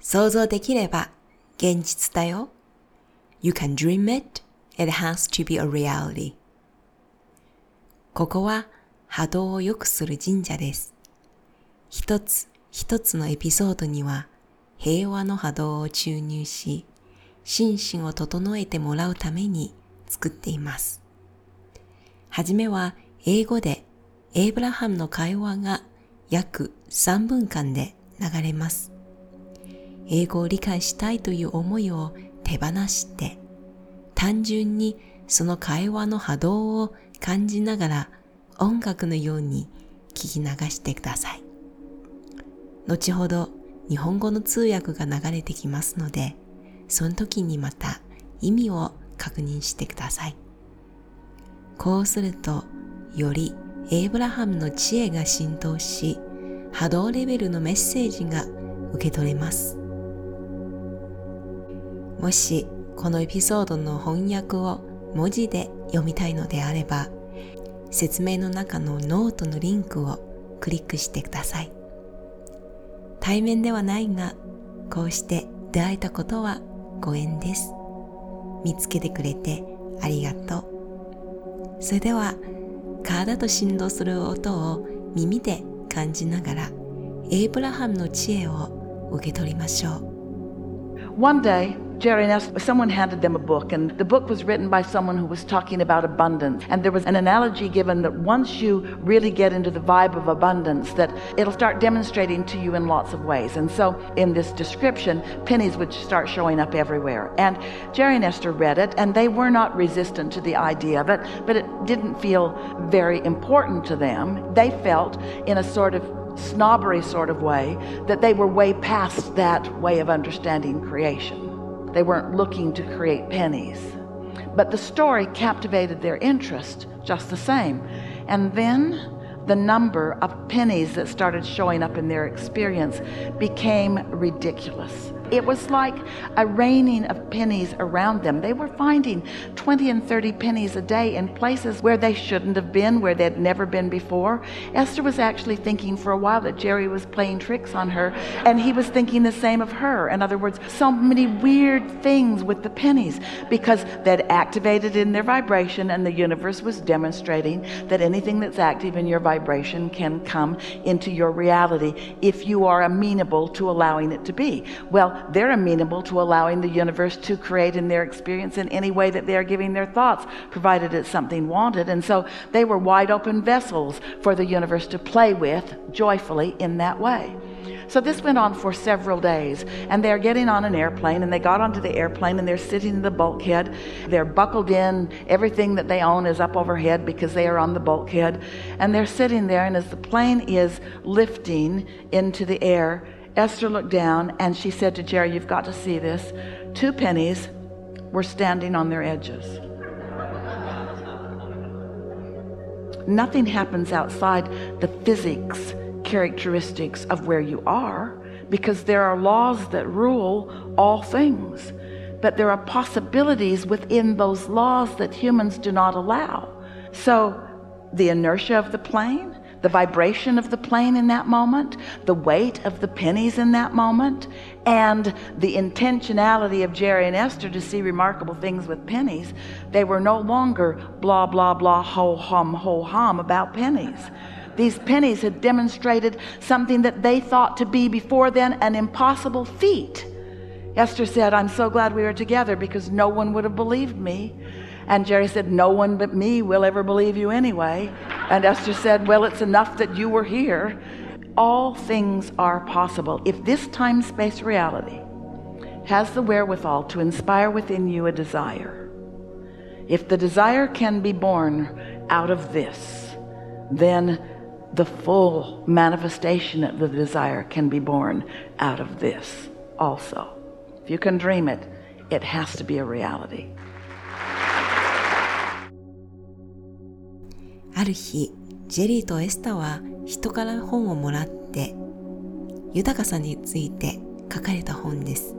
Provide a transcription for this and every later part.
想像できれば現実だよ。You can dream it. It has to be a reality. ここは波動を良くする神社です。一つ一つのエピソードには平和の波動を注入し、心身を整えてもらうために作っています。はじめは英語でエイブラハムの会話が約3分間で流れます。英語を理解したいという思いを手放して、単純にその会話の波動を感じながら音楽のように聞き流してください。後ほど日本語の通訳が流れてきますので、その時にまた意味を確認してください。こうすると、よりエイブラハムの知恵が浸透し、波動レベルのメッセージが受け取れます。もしこのエピソードの翻訳を文字で読みたいのであれば、説明の中のノートのリンクをクリックしてください。対面ではないが、こうして出会えたことはご縁です。見つけてくれてありがとう。それでは、体と振動する音を耳で感じながら、エイブラハムの知恵を受け取りましょう。One day, Jerry and Esther, someone handed them a book, and the book was written by someone who was talking about abundance. And there was an analogy given that once you really get into the vibe of abundance, that it'll start demonstrating to you in lots of ways. And so, in this description, pennies would start showing up everywhere. And Jerry and Esther read it, and they were not resistant to the idea of it, but it didn't feel very important to them. They felt in a sort of snobbery sort of way that they were way past that way of understanding creation. They weren't looking to create pennies. But the story captivated their interest just the same. And then the number of pennies that started showing up in their experience became ridiculous. It was like a raining of pennies around them. They were finding 20 and 30 pennies a day in places where they shouldn't have been, where they'd never been before. Esther was actually thinking for a while that Jerry was playing tricks on her, and he was thinking the same of her. In other words, so many weird things with the pennies because they'd activated in their vibration, and the universe was demonstrating that anything that's active in your vibration can come into your reality if you are amenable to allowing it to be. Well, they're amenable to allowing the universe to create in their experience in any way that they are giving their thoughts, provided it's something wanted. And so they were wide open vessels for the universe to play with joyfully in that way. So this went on for several days, and they're getting on an airplane, and they got onto the airplane, and they're sitting in the bulkhead. They're buckled in. Everything that they own is up overhead because they are on the bulkhead, and they're sitting there. And as the plane is lifting into the air, Esther looked down and she said to Jerry, You've got to see this. Two pennies were standing on their edges. Nothing happens outside the physics characteristics of where you are because there are laws that rule all things. But there are possibilities within those laws that humans do not allow. So, the inertia of the plane, the vibration of the plane in that moment, the weight of the pennies in that moment, and the intentionality of Jerry and Esther to see remarkable things with pennies, they were no longer blah, blah, blah, ho hum, ho hum about pennies. These pennies had demonstrated something that they thought to be before then an impossible feat. Esther said, I'm so glad we were together because no one would have believed me. And Jerry said, No one but me will ever believe you anyway. And Esther said, Well, it's enough that you were here. All things are possible. If this time space reality has the wherewithal to inspire within you a desire, if the desire can be born out of this, then the full manifestation of the desire can be born out of this also. If you can dream it, it has to be a reality. ある日、ジェリーとエスタは人から本をもらって、豊かさについて書かれた本です。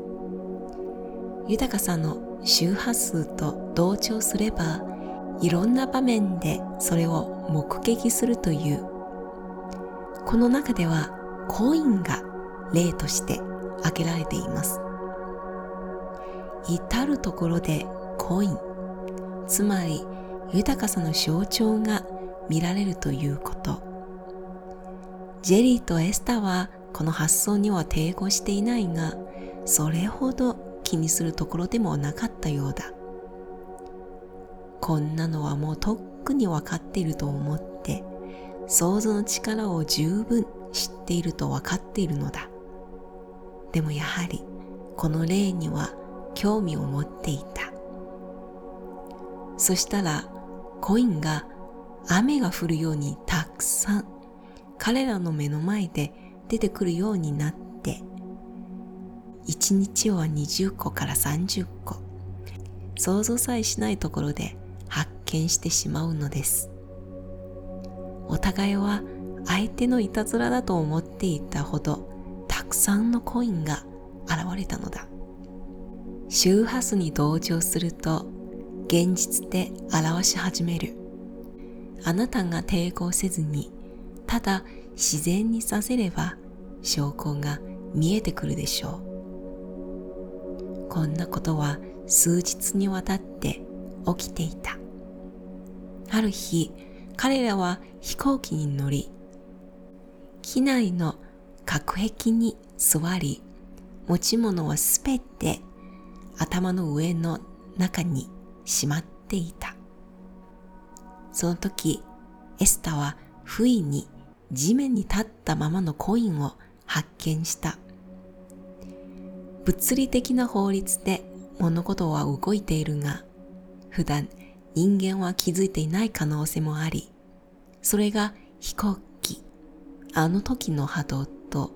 豊かさの周波数と同調すれば、いろんな場面でそれを目撃するという。この中ではコインが例として挙げられています至るところでコインつまり豊かさの象徴が見られるということ。ジェリーとエスタはこの発想には抵抗していないがそれほど気にするところでもなかったようだ。こんなのはもうとっくに分かっていると思って想像の力を十分知っていると分かっているのだ。でもやはりこの例には興味を持っていた。そしたらコインが雨が降るようにたくさん彼らの目の前で出てくるようになって1日は20個から30個想像さえしないところで発見してしまうのです。お互いは相手のいたずらだと思っていたほどたくさんのコインが現れたのだ。周波数に同情すると現実で表し始める。あなたが抵抗せずにただ自然にさせれば証拠が見えてくるでしょう。こんなことは数日にわたって起きていた。ある日彼らは飛行機に乗り機内の隔壁に座り持ち物はすべて頭の上の中にしまっていた。その時エスタは不意に地面に立ったままのコインを発見した。物理的な法律で物事は動いているが普段人間は気づいていない可能性もありそれが飛行機あの時の波動と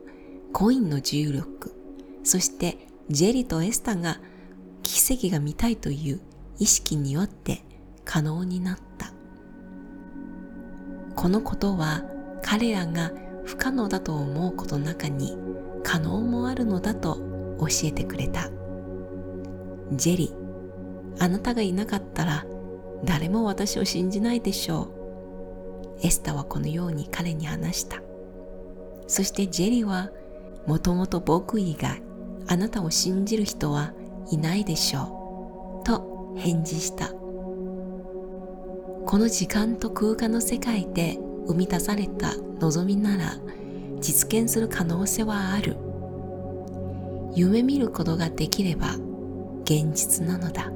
コインの重力そしてジェリとエスタが奇跡が見たいという意識によって可能になった。このことは彼らが不可能だと思うことの中に可能もあるのだと教えてくれた。ジェリーあなたがいなかったら誰も私を信じないでしょう。エスタはこのように彼に話した。そしてジェリーはもともと僕以外あなたを信じる人はいないでしょう。と返事した。この時間と空間の世界で生み出された望みなら実現する可能性はある。夢見ることができれば現実なのだ。